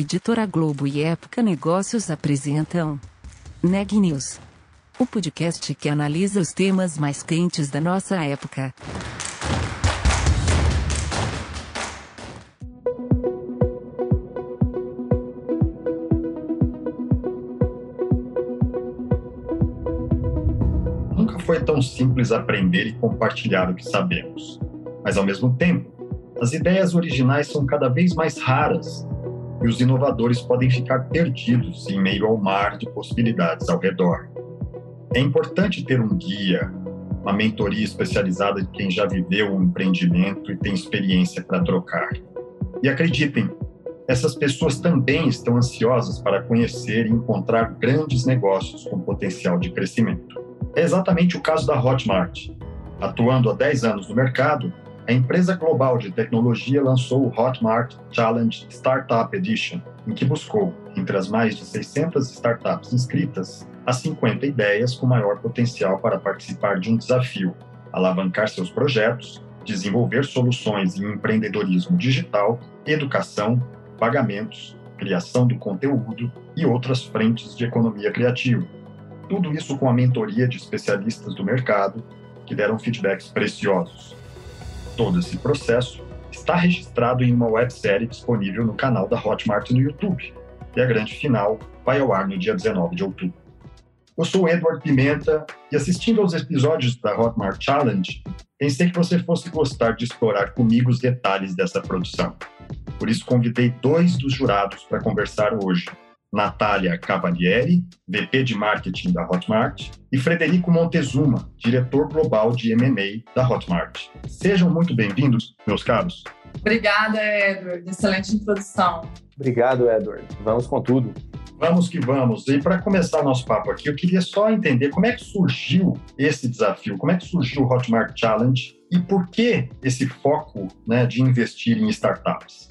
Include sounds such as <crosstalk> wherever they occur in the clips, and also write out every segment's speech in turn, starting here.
Editora Globo e Época Negócios apresentam Neg News, o podcast que analisa os temas mais quentes da nossa época. Nunca foi tão simples aprender e compartilhar o que sabemos. Mas, ao mesmo tempo, as ideias originais são cada vez mais raras e os inovadores podem ficar perdidos em meio ao mar de possibilidades ao redor. É importante ter um guia, uma mentoria especializada de quem já viveu um empreendimento e tem experiência para trocar. E acreditem, essas pessoas também estão ansiosas para conhecer e encontrar grandes negócios com potencial de crescimento. É exatamente o caso da Hotmart. Atuando há 10 anos no mercado, a empresa global de tecnologia lançou o Hotmart Challenge Startup Edition, em que buscou, entre as mais de 600 startups inscritas, as 50 ideias com maior potencial para participar de um desafio, alavancar seus projetos, desenvolver soluções em empreendedorismo digital, educação, pagamentos, criação do conteúdo e outras frentes de economia criativa. Tudo isso com a mentoria de especialistas do mercado que deram feedbacks preciosos. Todo esse processo está registrado em uma websérie disponível no canal da Hotmart no YouTube, e a grande final vai ao ar no dia 19 de outubro. Eu sou Edward Pimenta e assistindo aos episódios da Hotmart Challenge, pensei que você fosse gostar de explorar comigo os detalhes dessa produção. Por isso convidei dois dos jurados para conversar hoje, Natália Cavalieri, VP de Marketing da Hotmart, e Frederico Montezuma, diretor global de M&A da Hotmart. Sejam muito bem-vindos, meus caros. Obrigada, Edward. Excelente introdução. Obrigado, Edward. Vamos com tudo. Vamos que vamos. E para começar o nosso papo aqui, eu queria só entender como é que surgiu esse desafio, como é que surgiu o Hotmart Challenge e por que esse foco né, de investir em startups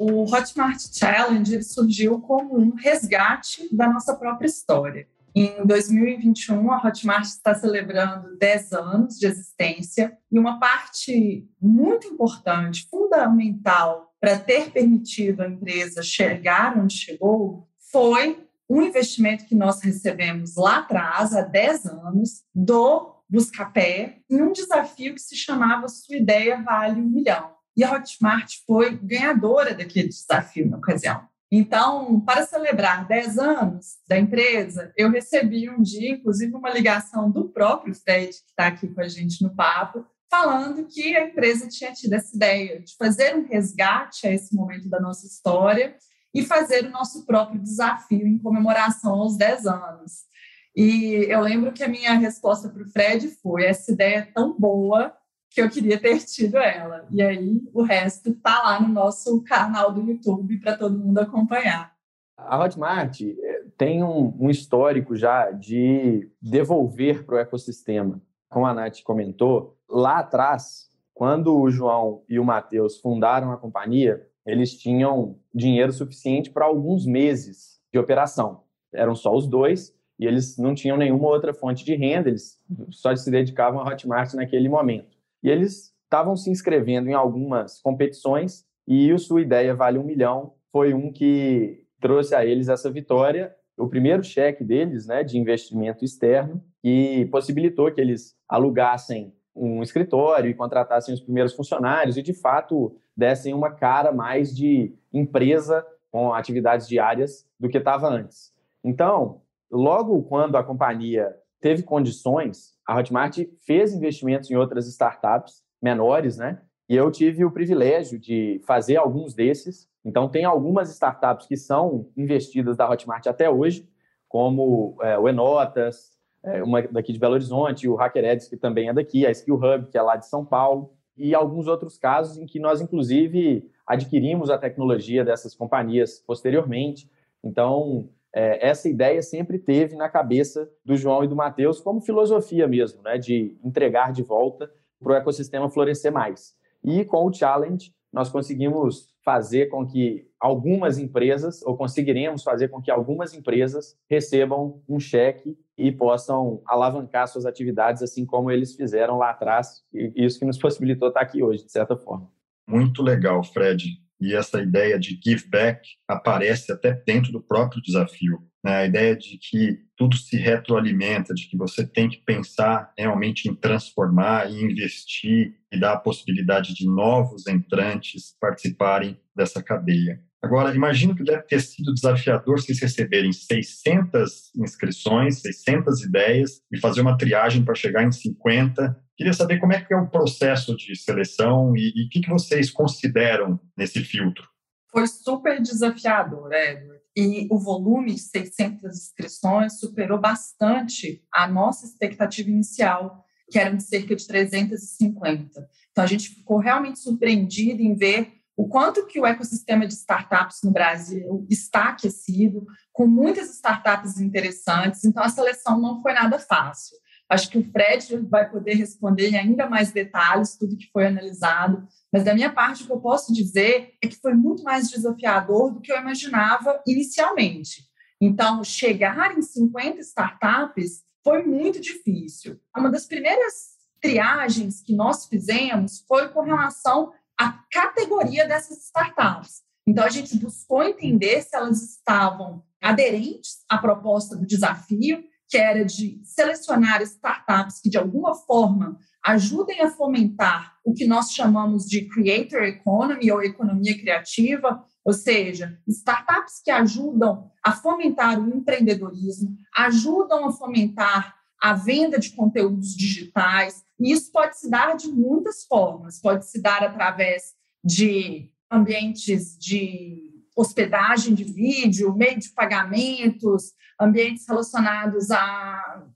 o Hotmart Challenge surgiu como um resgate da nossa própria história. Em 2021, a Hotmart está celebrando 10 anos de existência e uma parte muito importante, fundamental para ter permitido a empresa chegar onde chegou foi um investimento que nós recebemos lá atrás, há 10 anos, do Buscapé, em um desafio que se chamava Sua Ideia Vale um Milhão. E a Hotmart foi ganhadora daquele desafio na ocasião. Então, para celebrar 10 anos da empresa, eu recebi um dia, inclusive, uma ligação do próprio Fred, que está aqui com a gente no papo, falando que a empresa tinha tido essa ideia de fazer um resgate a esse momento da nossa história e fazer o nosso próprio desafio em comemoração aos 10 anos. E eu lembro que a minha resposta para o Fred foi: essa ideia é tão boa que eu queria ter tido ela. E aí o resto está lá no nosso canal do YouTube para todo mundo acompanhar. A Hotmart eh, tem um, um histórico já de devolver para o ecossistema. Como a Nath comentou, lá atrás, quando o João e o Matheus fundaram a companhia, eles tinham dinheiro suficiente para alguns meses de operação. Eram só os dois e eles não tinham nenhuma outra fonte de renda, eles só se dedicavam à Hotmart naquele momento. E eles estavam se inscrevendo em algumas competições e o Sua Ideia Vale um Milhão foi um que trouxe a eles essa vitória, o primeiro cheque deles, né, de investimento externo, que possibilitou que eles alugassem um escritório e contratassem os primeiros funcionários e, de fato, dessem uma cara mais de empresa com atividades diárias do que estava antes. Então, logo quando a companhia teve condições, a Hotmart fez investimentos em outras startups menores, né? E eu tive o privilégio de fazer alguns desses. Então, tem algumas startups que são investidas da Hotmart até hoje, como é, o Enotas, é, uma daqui de Belo Horizonte, o HackerEds, que também é daqui, a Skill Hub, que é lá de São Paulo, e alguns outros casos em que nós, inclusive, adquirimos a tecnologia dessas companhias posteriormente. Então, é, essa ideia sempre teve na cabeça do João e do Matheus como filosofia mesmo, né, de entregar de volta para o ecossistema florescer mais. E com o Challenge, nós conseguimos fazer com que algumas empresas, ou conseguiremos fazer com que algumas empresas recebam um cheque e possam alavancar suas atividades, assim como eles fizeram lá atrás, e isso que nos possibilitou estar aqui hoje, de certa forma. Muito legal, Fred. E essa ideia de give back aparece até dentro do próprio desafio. Né? A ideia de que tudo se retroalimenta, de que você tem que pensar realmente em transformar e investir e dar a possibilidade de novos entrantes participarem dessa cadeia. Agora, imagino que deve ter sido desafiador vocês receberem 600 inscrições, 600 ideias e fazer uma triagem para chegar em 50. Queria saber como é que é o processo de seleção e, o que, que vocês consideram nesse filtro. Foi super desafiador, Edward. E o volume de 600 inscrições superou bastante a nossa expectativa inicial, que era de cerca de 350. Então, a gente ficou realmente surpreendido em ver o quanto que o ecossistema de startups no Brasil está aquecido, com muitas startups interessantes, então a seleção não foi nada fácil. Acho que o Fred vai poder responder em ainda mais detalhes tudo que foi analisado, mas da minha parte o que eu posso dizer é que foi muito mais desafiador do que eu imaginava inicialmente. Então, chegar em 50 startups foi muito difícil. Uma das primeiras triagens que nós fizemos foi com relação a categoria dessas startups. Então, a gente buscou entender se elas estavam aderentes à proposta do desafio, que era de selecionar startups que, de alguma forma, ajudem a fomentar o que nós chamamos de creator economy ou economia criativa, ou seja, startups que ajudam a fomentar o empreendedorismo, ajudam a fomentar a venda de conteúdos digitais, e isso pode se dar de muitas formas. Pode se dar através de ambientes de hospedagem de vídeo, meio de pagamentos, ambientes relacionados à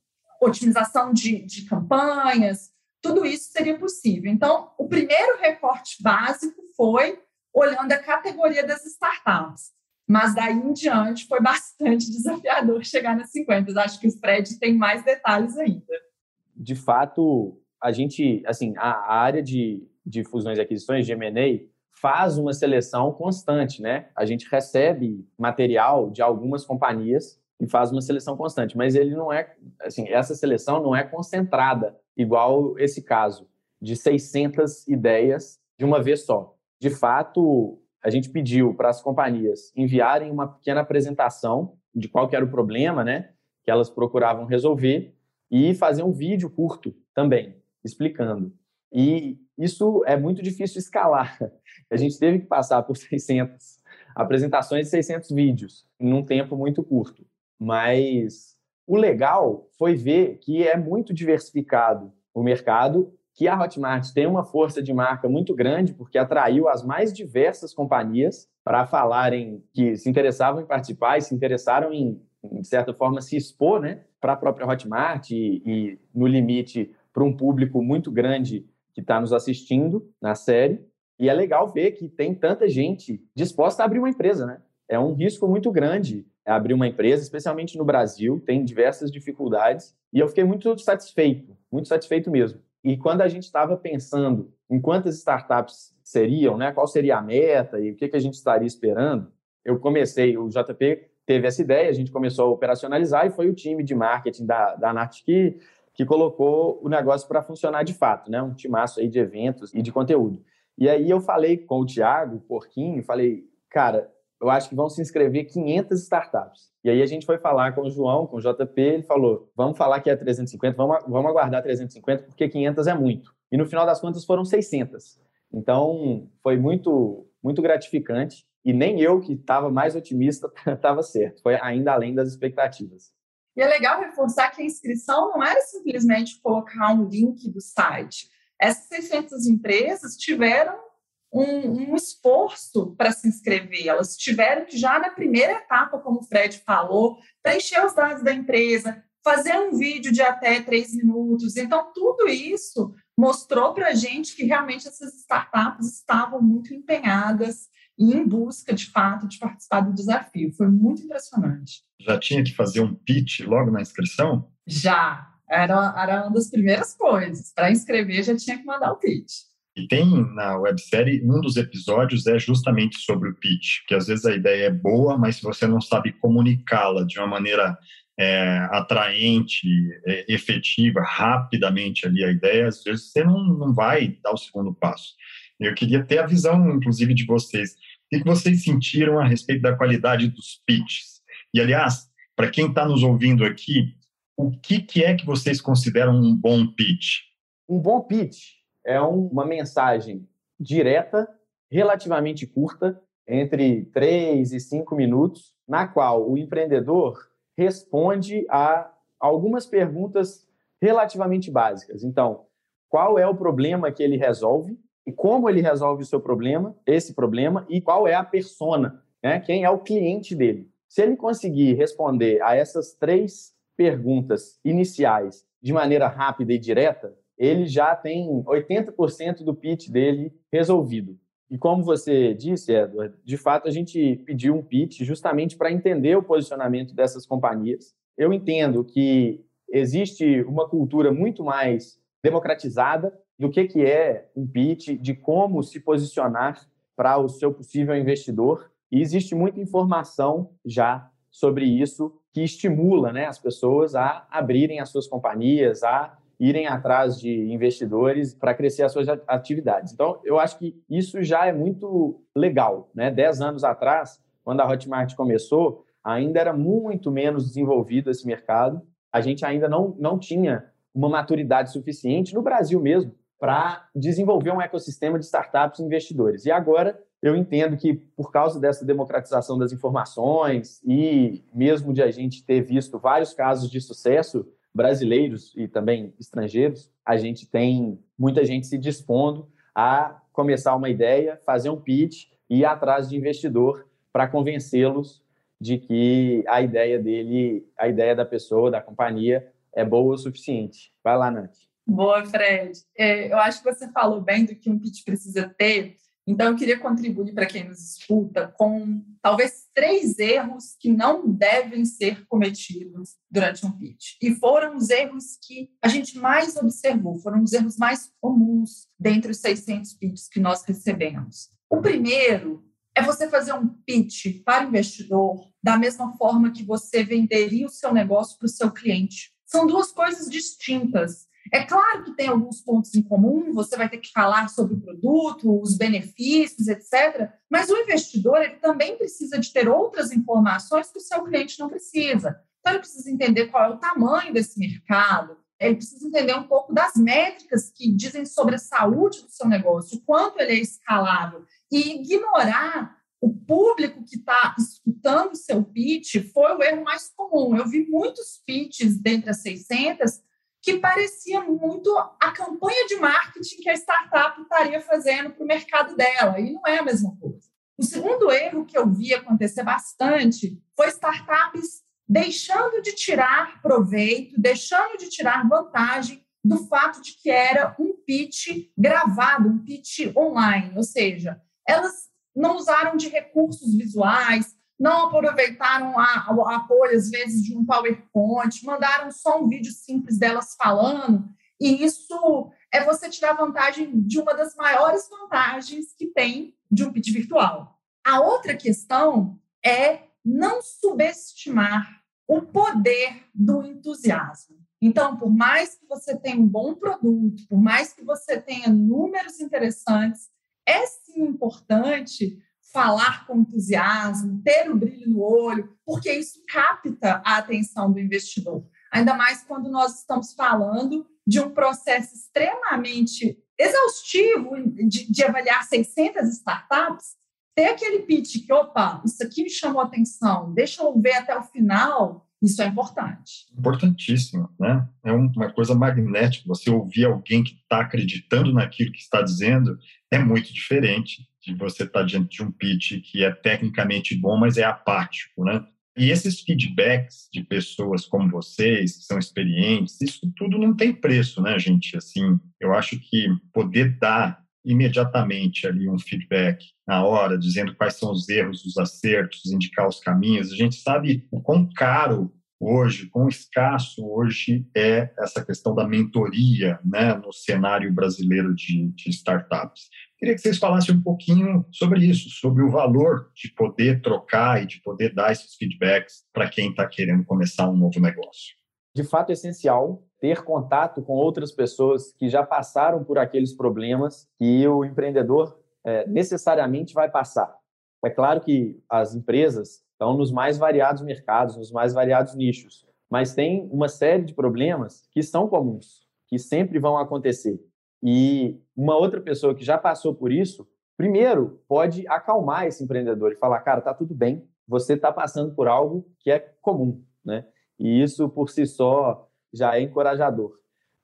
otimização de, de campanhas, tudo isso seria possível. Então, o primeiro recorte básico foi olhando a categoria das startups. Mas daí em diante foi bastante <laughs> desafiador chegar nas 50. Acho que o spread tem mais detalhes ainda. De fato, a gente, assim, a, área de, de fusões e aquisições, de M&A, faz uma seleção constante, né? A gente recebe material de algumas companhias e faz uma seleção constante, mas ele não é, assim, essa seleção não é concentrada, igual esse caso, de 600 ideias de uma vez só. De fato, a gente pediu para as companhias enviarem uma pequena apresentação de qual era o problema, né, que elas procuravam resolver e fazer um vídeo curto também explicando. E isso é muito difícil escalar. <laughs> A gente teve que passar por <laughs> 600 apresentações e 600 vídeos em um tempo muito curto. Mas o legal foi ver que é muito diversificado o mercado, que a Hotmart tem uma força de marca muito grande, porque atraiu as mais diversas companhias para falarem que se interessavam em participar e se interessaram em, de certa forma, se expor né, para a própria Hotmart e, e, no limite, para um público muito grande que está nos assistindo na série. E é legal ver que tem tanta gente disposta a abrir uma empresa, né? É um risco muito grande abrir uma empresa, especialmente no Brasil, tem diversas dificuldades. E eu fiquei muito satisfeito, muito satisfeito mesmo. E quando a gente estava pensando em quantas startups seriam, né, qual seria a meta e o que, que a gente estaria esperando, eu comecei, o JP teve essa ideia, a gente começou a operacionalizar e foi o time de marketing da, da NAT que que colocou o negócio para funcionar de fato, né? Um timaço aí de eventos e de conteúdo. E aí eu falei com o Thiago Porquinho, falei, cara, eu acho que vão se inscrever 500 startups. E aí a gente foi falar com o João, com o JP, ele falou, vamos falar que é 350, vamos, vamos aguardar 350, porque 500 é muito. E no final das contas foram 600. Então, foi muito, muito gratificante. E nem eu, que estava mais otimista, <laughs> estava certo. Foi ainda além das expectativas. E é legal reforçar que a inscrição não era simplesmente colocar um link do site. Essas 600 empresas tiveram um, um esforço para se inscrever. Elas tiveram que, já na primeira etapa, como o Fred falou, preencher os dados da empresa, fazer um vídeo de até três minutos. Então, tudo isso mostrou para a gente que realmente essas startups estavam muito empenhadas e em busca, de fato, de participar do desafio. Foi muito impressionante. Já tinha que fazer um pitch logo na inscrição? Já. Era, era uma das primeiras coisas. Para inscrever, já tinha que mandar o pitch. E tem na websérie, um dos episódios é justamente sobre o pitch, que às vezes a ideia é boa, mas se você não sabe comunicá-la de uma maneira é, atraente, é, efetiva, rapidamente ali a ideia, às vezes você não, não vai dar o segundo passo. Eu queria ter a visão, inclusive, de vocês. O que vocês sentiram a respeito da qualidade dos pitches? E, aliás, para quem está nos ouvindo aqui, o que, que é que vocês consideram um bom pitch? Um bom pitch é uma mensagem direta, relativamente curta, entre 3 e 5 minutos, na qual o empreendedor responde a algumas perguntas relativamente básicas. Então, qual é o problema que ele resolve como ele resolve o seu problema, esse problema, e qual é a persona, né? quem é o cliente dele. Se ele conseguir responder a essas três perguntas iniciais de maneira rápida e direta, ele já tem 80% do pitch dele resolvido. E como você disse, Edward, de fato a gente pediu um pitch justamente para entender o posicionamento dessas companhias. Eu entendo que existe uma cultura muito mais democratizada do que, que é um pitch, de como se posicionar para o seu possível investidor. E existe muita informação já sobre isso que estimula né, as pessoas a abrirem as suas companhias, a irem atrás de investidores para crescer as suas atividades. Então, eu acho que isso já é muito legal. Né? Dez anos atrás, quando a Hotmart começou, ainda era muito menos desenvolvido esse mercado. A gente ainda não, não tinha uma maturidade suficiente, no Brasil mesmo, para desenvolver um ecossistema de startups e investidores. E agora eu entendo que, por causa dessa democratização das informações e mesmo de a gente ter visto vários casos de sucesso, brasileiros e também estrangeiros, a gente tem muita gente se dispondo a começar uma ideia, fazer um pitch e ir atrás de investidor para convencê-los de que a ideia dele, a ideia da pessoa, da companhia, é boa o suficiente. Vai lá, Nath. Boa, Fred. É, eu acho que você falou bem do que um pitch precisa ter, então, eu queria contribuir para quem nos escuta com talvez três erros que não devem ser cometidos durante um pitch. E foram os erros que a gente mais observou, foram os erros mais comuns dentre os 600 pitches que nós recebemos. O primeiro é você fazer um pitch para o investidor da mesma forma que você venderia o seu negócio para o seu cliente. São duas coisas distintas. É claro que tem alguns pontos em comum, você vai ter que falar sobre o produto, os benefícios, etc. Mas o investidor ele também precisa de ter outras informações que o seu cliente não precisa. Então, ele precisa entender qual é o tamanho desse mercado, ele precisa entender um pouco das métricas que dizem sobre a saúde do seu negócio, o quanto ele é escalável, e ignorar o público que está escutando o seu pitch foi o erro mais comum. Eu vi muitos pitches dentre as 600 que parecia muito a campanha de marketing que a startup estaria fazendo para o mercado dela, e não é a mesma coisa. O segundo erro que eu vi acontecer bastante foi startups deixando de tirar proveito, deixando de tirar vantagem do fato de que era um pitch gravado, um pitch online, ou seja, elas não usaram de recursos visuais, não aproveitaram a, o apoio, às vezes, de um PowerPoint, mandaram só um vídeo simples delas falando, e isso é você tirar vantagem de uma das maiores vantagens que tem de um pitch virtual. A outra questão é não subestimar o poder do entusiasmo. Então, por mais que você tenha um bom produto, por mais que você tenha números interessantes, é sim importante falar com entusiasmo, ter o brilho no olho, porque isso capta a atenção do investidor. Ainda mais quando nós estamos falando de um processo extremamente exaustivo de, de avaliar 600 startups, ter aquele pitch que, opa, isso aqui me chamou atenção, deixa eu ver até o final, isso é importante. Importantíssimo, né? É uma coisa magnética. Você ouvir alguém que está acreditando naquilo que está dizendo é muito diferente de você estar tá diante de um pitch que é tecnicamente bom, mas é apático, né? E esses feedbacks de pessoas como vocês, que são experientes, isso tudo não tem preço, né, gente? Assim, eu acho que poder dar imediatamente ali um feedback na hora, dizendo quais são os erros, os acertos, indicar os caminhos, a gente sabe o quão caro hoje, quão escasso hoje é essa questão da mentoria né, no cenário brasileiro de, de startups. Queria que vocês falassem um pouquinho sobre isso, sobre o valor de poder trocar e de poder dar esses feedbacks para quem está querendo começar um novo negócio. De fato, é essencial ter contato com outras pessoas que já passaram por aqueles problemas que o empreendedor é, necessariamente vai passar. É claro que as empresas estão nos mais variados mercados, nos mais variados nichos, mas tem uma série de problemas que são comuns, que sempre vão acontecer. E uma outra pessoa que já passou por isso, primeiro, pode acalmar esse empreendedor e falar: cara, tá tudo bem, você está passando por algo que é comum, né? E isso por si só já é encorajador.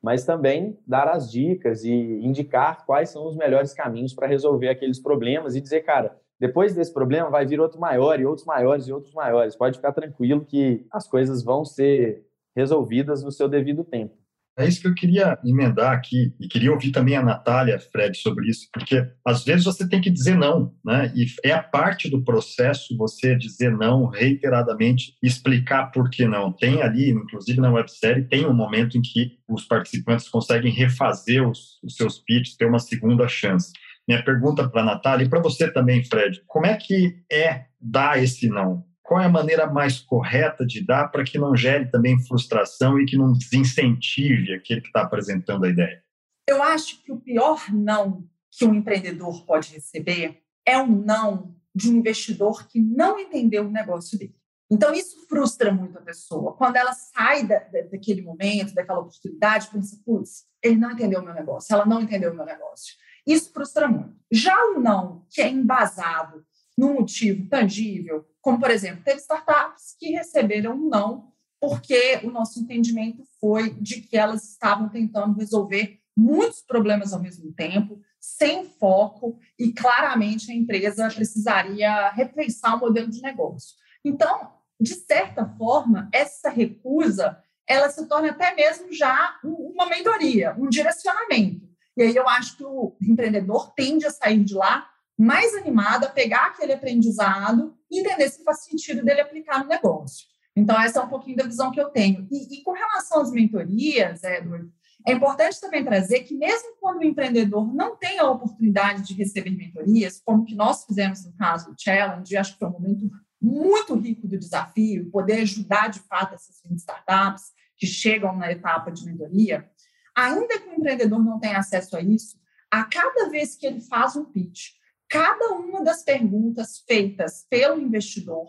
Mas também dar as dicas e indicar quais são os melhores caminhos para resolver aqueles problemas e dizer, cara, depois desse problema vai vir outro maior e outros maiores e outros maiores. Pode ficar tranquilo que as coisas vão ser resolvidas no seu devido tempo. É isso que eu queria emendar aqui, e queria ouvir também a Natália, Fred, sobre isso, porque às vezes você tem que dizer não, né? E é a parte do processo você dizer não reiteradamente, explicar por que não. Tem ali, inclusive na websérie, tem um momento em que os participantes conseguem refazer os, os seus pitches, ter uma segunda chance. Minha pergunta para a Natália e para você também, Fred, como é que é dar esse não? Qual é a maneira mais correta de dar para que não gere também frustração e que não desincentive aquele que está apresentando a ideia? Eu acho que o pior não que um empreendedor pode receber é um não de um investidor que não entendeu o negócio dele. Então, isso frustra muito a pessoa. Quando ela sai da, daquele momento, daquela oportunidade, pensa, putz, ele não entendeu o meu negócio, ela não entendeu o meu negócio. Isso frustra muito. Já o não, que é embasado num motivo tangível, como, por exemplo, teve startups que receberam um não, porque o nosso entendimento foi de que elas estavam tentando resolver muitos problemas ao mesmo tempo, sem foco, e claramente a empresa precisaria repensar o modelo de negócio. Então, de certa forma, essa recusa ela se torna até mesmo já uma mentoria, um direcionamento. E aí eu acho que o empreendedor tende a sair de lá mais animado a pegar aquele aprendizado e entender se faz sentido dele aplicar no negócio. Então, essa é um pouquinho da visão que eu tenho. E, e com relação às mentorias, Edward, é importante também trazer que, mesmo quando o empreendedor não tem a oportunidade de receber mentorias, como que nós fizemos no caso do Challenge, acho que foi um momento muito rico do desafio, poder ajudar de fato essas startups que chegam na etapa de mentoria, ainda que o empreendedor não tenha acesso a isso, a cada vez que ele faz um pitch, cada uma das perguntas feitas pelo investidor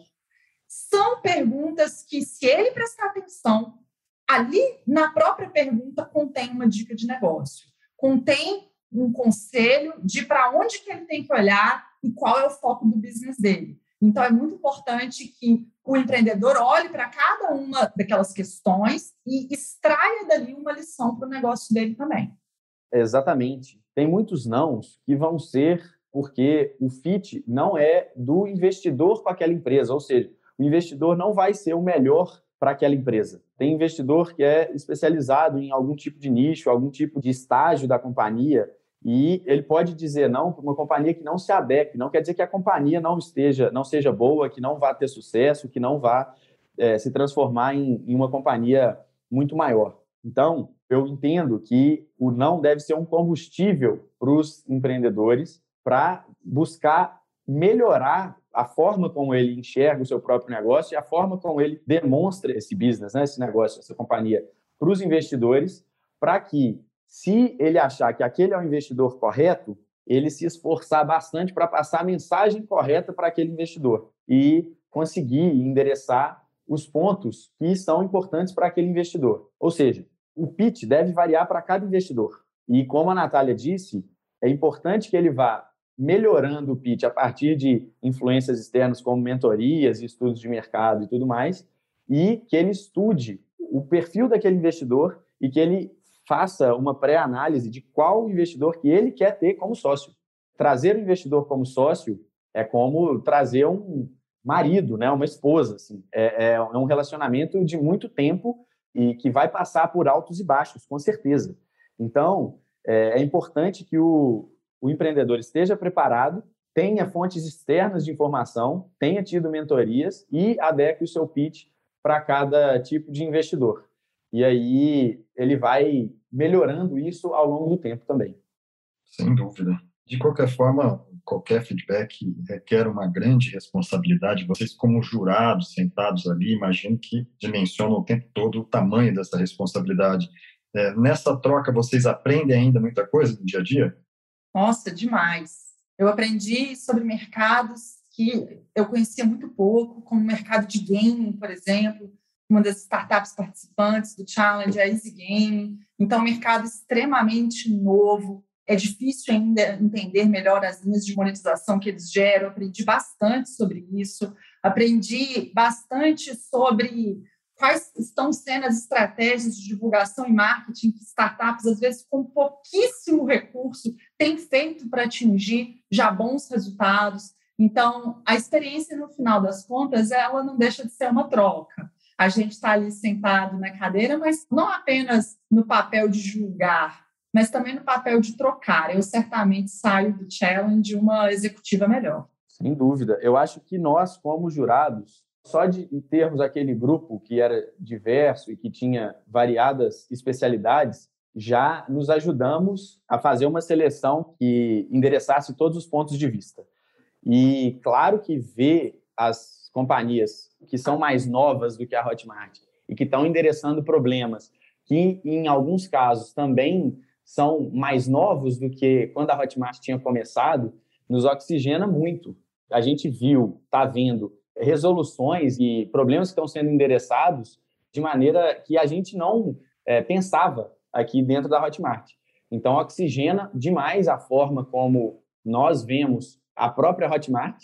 são perguntas que, se ele prestar atenção, ali na própria pergunta contém uma dica de negócio, contém um conselho de para onde que ele tem que olhar e qual é o foco do business dele. Então, é muito importante que o empreendedor olhe para cada uma daquelas questões e extraia dali uma lição para o negócio dele também. Exatamente. Tem muitos nãos que vão ser porque o fit não é do investidor com aquela empresa, ou seja, o investidor não vai ser o melhor para aquela empresa. Tem investidor que é especializado em algum tipo de nicho, algum tipo de estágio da companhia, e ele pode dizer não para uma companhia que não se adeque. Não quer dizer que a companhia não esteja, não seja boa, que não vá ter sucesso, que não vá é, se transformar em, em uma companhia muito maior. Então, eu entendo que o não deve ser um combustível para os empreendedores para buscar melhorar a forma como ele enxerga o seu próprio negócio e a forma como ele demonstra esse business, né, esse negócio, essa companhia para os investidores, para que, se ele achar que aquele é o investidor correto, ele se esforçar bastante para passar a mensagem correta para aquele investidor e conseguir endereçar os pontos que são importantes para aquele investidor. Ou seja, o pitch deve variar para cada investidor. E como a Natália disse, é importante que ele vá melhorando o pitch a partir de influências externas como mentorias, estudos de mercado e tudo mais, e que ele estude o perfil daquele investidor e que ele faça uma pré-análise de qual investidor que ele quer ter como sócio. Trazer o investidor como sócio é como trazer um marido, né, uma esposa. Assim. É, é, é um relacionamento de muito tempo e que vai passar por altos e baixos, com certeza. Então, é, é importante que o, o empreendedor esteja preparado, tenha fontes externas de informação, tenha tido mentorias e adeque o seu pitch para cada tipo de investidor. E aí ele vai melhorando isso ao longo do tempo também. Sem dúvida. De qualquer forma, qualquer feedback requer uma grande responsabilidade. Vocês, como jurados sentados ali, imagino que dimensionam o tempo todo o tamanho dessa responsabilidade. É, nessa troca, vocês aprendem ainda muita coisa no dia a dia? Nossa, demais. Eu aprendi sobre mercados que eu conhecia muito pouco, como o mercado de gaming, por exemplo, uma das startups participantes do Challenge, a Easy Game. Então, um mercado extremamente novo, é difícil ainda entender melhor as linhas de monetização que eles geram. Aprendi bastante sobre isso, aprendi bastante sobre quais estão sendo as estratégias de divulgação e marketing que startups, às vezes com pouquíssimo recurso, têm feito para atingir já bons resultados. Então, a experiência, no final das contas, ela não deixa de ser uma troca. A gente está ali sentado na cadeira, mas não apenas no papel de julgar, mas também no papel de trocar. Eu certamente saio do challenge uma executiva melhor. Sem dúvida. Eu acho que nós, como jurados, só de termos aquele grupo que era diverso e que tinha variadas especialidades, já nos ajudamos a fazer uma seleção que endereçasse todos os pontos de vista. E claro que ver as companhias que são mais novas do que a Hotmart e que estão endereçando problemas que, em alguns casos, também são mais novos do que quando a Hotmart tinha começado, nos oxigena muito. A gente viu, está vendo resoluções e problemas que estão sendo endereçados de maneira que a gente não é, pensava aqui dentro da Hotmart. Então, oxigena demais a forma como nós vemos a própria Hotmart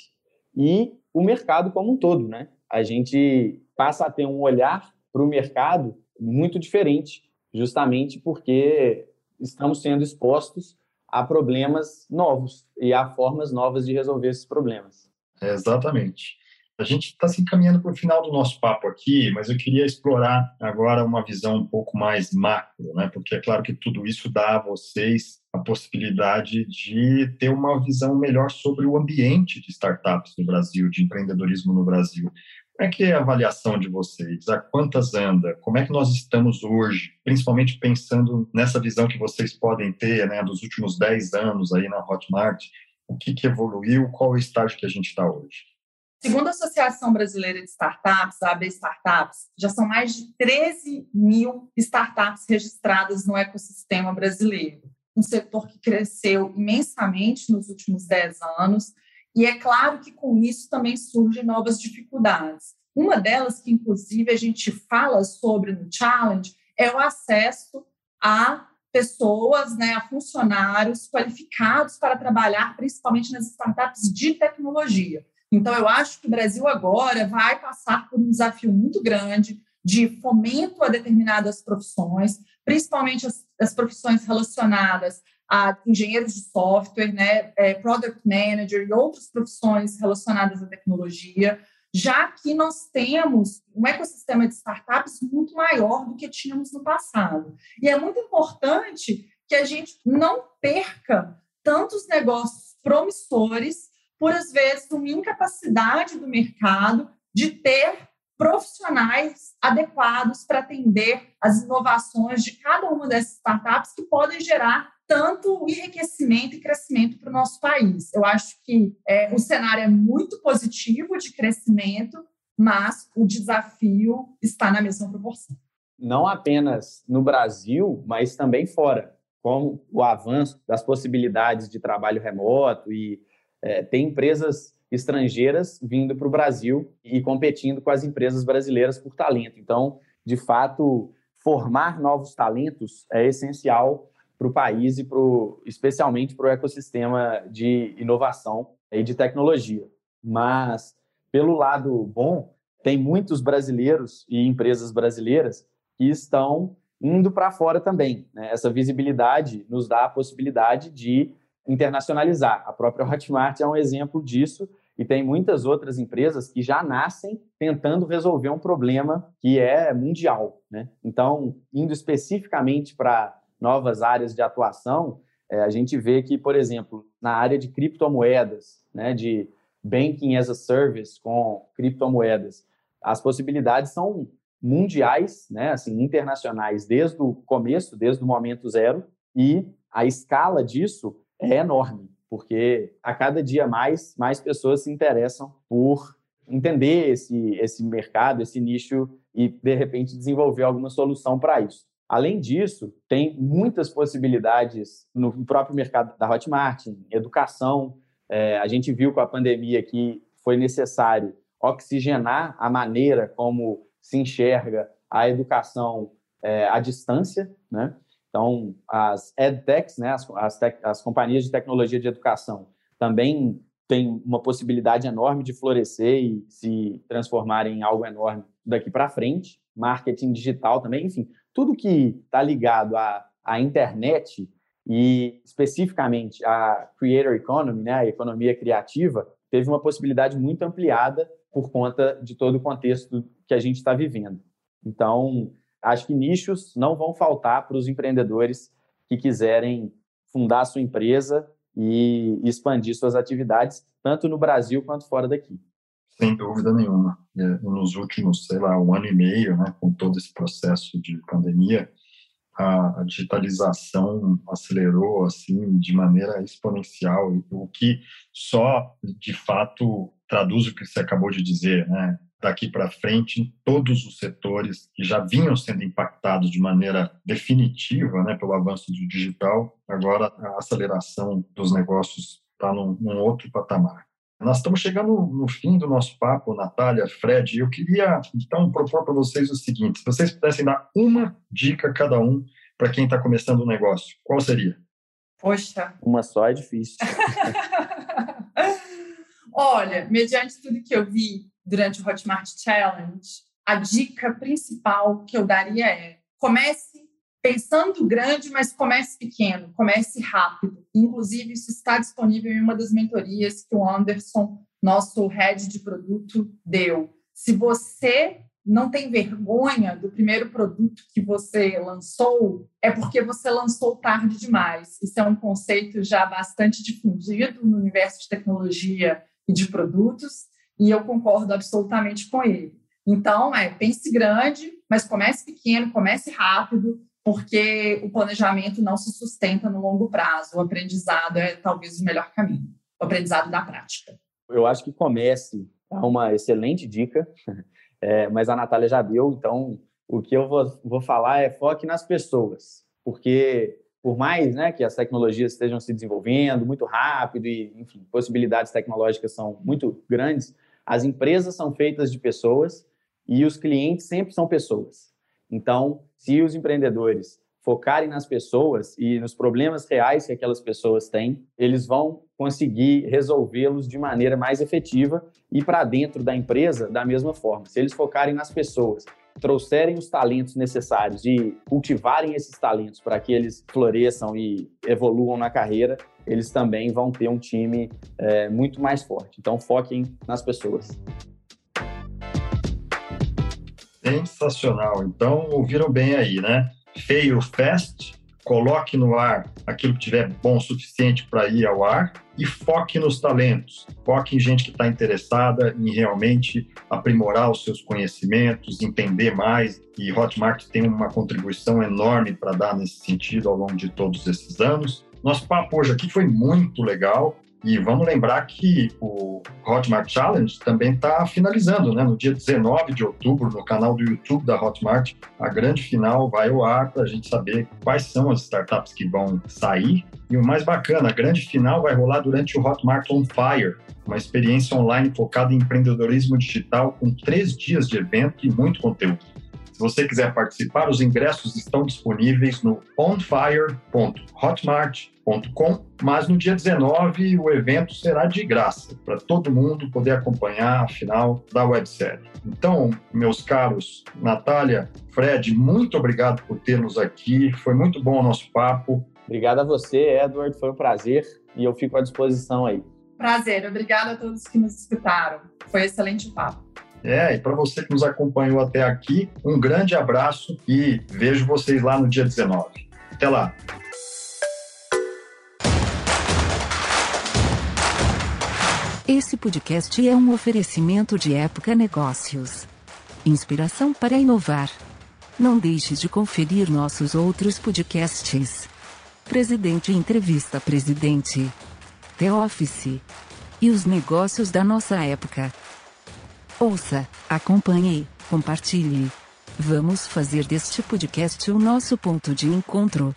e o mercado como um todo, né? A gente passa a ter um olhar para o mercado muito diferente, justamente porque estamos sendo expostos a problemas novos e a formas novas de resolver esses problemas. Exatamente. A gente está se encaminhando para o final do nosso papo aqui, mas eu queria explorar agora uma visão um pouco mais macro, né? Porque é claro que tudo isso dá a vocês a possibilidade de ter uma visão melhor sobre o ambiente de startups no Brasil, de empreendedorismo no Brasil. Como é que é a avaliação de vocês? A quantas anda? Como é que nós estamos hoje? Principalmente pensando nessa visão que vocês podem ter, né, dos últimos 10 anos aí na Hotmart, o que, que evoluiu, qual é o estágio que a gente está hoje? Segundo a Associação Brasileira de Startups, a AB Startups, já são mais de 13 mil startups registradas no ecossistema brasileiro. Um setor que cresceu imensamente nos últimos 10 anos, e é claro que com isso também surgem novas dificuldades. Uma delas, que inclusive a gente fala sobre no Challenge, é o acesso a pessoas, né, a funcionários qualificados para trabalhar principalmente nas startups de tecnologia. Então, eu acho que o Brasil agora vai passar por um desafio muito grande de fomento a determinadas profissões, principalmente as, as profissões relacionadas a engenheiros de software, né, é, product manager e outras profissões relacionadas à tecnologia, já que nós temos um ecossistema de startups muito maior do que tínhamos no passado. E é muito importante que a gente não perca tantos negócios promissores por, às vezes, uma incapacidade do mercado de ter profissionais adequados para atender as inovações de cada uma dessas startups que podem gerar tanto enriquecimento e crescimento para o nosso país. Eu acho que é, o cenário é muito positivo de crescimento, mas o desafio está na mesma proporção. Não apenas no Brasil, mas também fora, com o avanço das possibilidades de trabalho remoto e é, tem empresas estrangeiras vindo para o Brasil e competindo com as empresas brasileiras por talento. Então, de fato, formar novos talentos é essencial para o país e pro, especialmente para o ecossistema de inovação e de tecnologia. Mas, pelo lado bom, tem muitos brasileiros e empresas brasileiras que estão indo para fora também. Né? Essa visibilidade nos dá a possibilidade de internacionalizar. A própria Hotmart é um exemplo disso e tem muitas outras empresas que já nascem tentando resolver um problema que é mundial. Né? Então, indo especificamente para novas áreas de atuação, é, a gente vê que, por exemplo, na área de criptomoedas, né, de banking as a service com criptomoedas, as possibilidades são mundiais, né, assim, internacionais, desde o começo, desde o momento zero, e a escala disso é enorme, porque a cada dia mais, mais pessoas se interessam por entender esse, esse mercado, esse nicho e, de repente, desenvolver alguma solução para isso. Além disso, tem muitas possibilidades no próprio mercado da Hotmart, educação. É, a gente viu com a pandemia que foi necessário oxigenar a maneira como se enxerga a educação é, à distância, né? Então, as edtechs, né, as, as, as companhias de tecnologia de educação, também têm uma possibilidade enorme de florescer e se transformar em algo enorme daqui para frente. Marketing digital também, enfim, tudo que está ligado à, à internet e especificamente a creator economy, né, a economia criativa, teve uma possibilidade muito ampliada por conta de todo o contexto que a gente está vivendo. Então, acho que nichos não vão faltar para os empreendedores que quiserem fundar sua empresa e expandir suas atividades, tanto no Brasil quanto fora daqui. Sem dúvida nenhuma. Nos últimos, sei lá, um ano e meio, né, com todo esse processo de pandemia, a, digitalização acelerou assim de maneira exponencial, o que só de fato traduz o que você acabou de dizer, né? Daqui para frente em todos os setores que já vinham sendo impactados de maneira definitiva né, pelo avanço do digital, agora a aceleração dos negócios está num, num, outro patamar. Nós estamos chegando no fim do nosso papo, Natália, Fred, eu queria então propor para vocês o seguinte: se vocês pudessem dar uma dica cada um para quem está começando um negócio, qual seria? Poxa. Uma só é difícil. <laughs> Olha, mediante tudo que eu vi, durante o Hotmart Challenge, a dica principal que eu daria é: comece pensando grande, mas comece pequeno, comece rápido. Inclusive, isso está disponível em uma das mentorias que o Anderson, nosso head de produto, deu. Se você não tem vergonha do primeiro produto que você lançou, é porque você lançou tarde demais. Isso é um conceito já bastante difundido no universo de tecnologia e de produtos e eu concordo absolutamente com ele. Então, é, pense grande, mas comece pequeno, comece rápido, porque o planejamento não se sustenta no longo prazo. O aprendizado é talvez o melhor caminho, o aprendizado da prática. Eu acho que comece é uma excelente dica, <laughs> é, mas a Natália já deu, então o que eu vou, vou falar é foque nas pessoas, porque por mais né, que as tecnologias estejam se desenvolvendo muito rápido e, enfim, possibilidades tecnológicas são muito grandes, as empresas são feitas de pessoas e os clientes sempre são pessoas. Então, se os empreendedores focarem nas pessoas e nos problemas reais que aquelas pessoas têm, eles vão conseguir resolvê-los de maneira mais efetiva e para dentro da empresa da mesma forma. Se eles focarem nas pessoas, trouxerem os talentos necessários e cultivarem esses talentos para que eles floresçam e evoluam na carreira, eles também vão ter um time é, muito mais forte. Então, foquem nas pessoas. Sensacional. Então, ouviram bem aí, né? Fail fast, coloque no ar aquilo que tiver bom o suficiente para ir ao ar e foque nos talentos. Foque em gente que está interessada em realmente aprimorar os seus conhecimentos, entender mais. E Hotmart tem uma contribuição enorme para dar nesse sentido ao longo de todos esses anos. Nosso papo hoje aqui foi muito legal. E vamos lembrar que o Hotmart Challenge também está finalizando, né? No dia 19 de outubro, no canal do YouTube da Hotmart, a grande final vai ao ar para a gente saber quais são as startups que vão sair. E o mais bacana, a grande final vai rolar durante o Hotmart On Fire, uma experiência online focada em empreendedorismo digital com três dias de evento e muito conteúdo. Se você quiser participar, os ingressos estão disponíveis no onfire.hotmart.com, mas no dia 19 o evento será de graça para todo mundo poder acompanhar a final da websérie. Então, meus caros Natália, Fred, muito obrigado por termos aqui. Foi muito bom o nosso papo. Obrigado a você, Edward. Foi um prazer e eu fico à disposição aí. Prazer. Obrigada a todos que nos escutaram. Foi excelente o papo. É, e para você que nos acompanhou até aqui, um grande abraço e vejo vocês lá no dia 19. Até lá! Esse podcast é um oferecimento de Época Negócios. Inspiração para inovar. Não deixe de conferir nossos outros podcasts. Presidente Entrevista Presidente. The Office. E os negócios da nossa época. Ouça, acompanhe, compartilhe. Vamos fazer deste podcast o nosso ponto de encontro.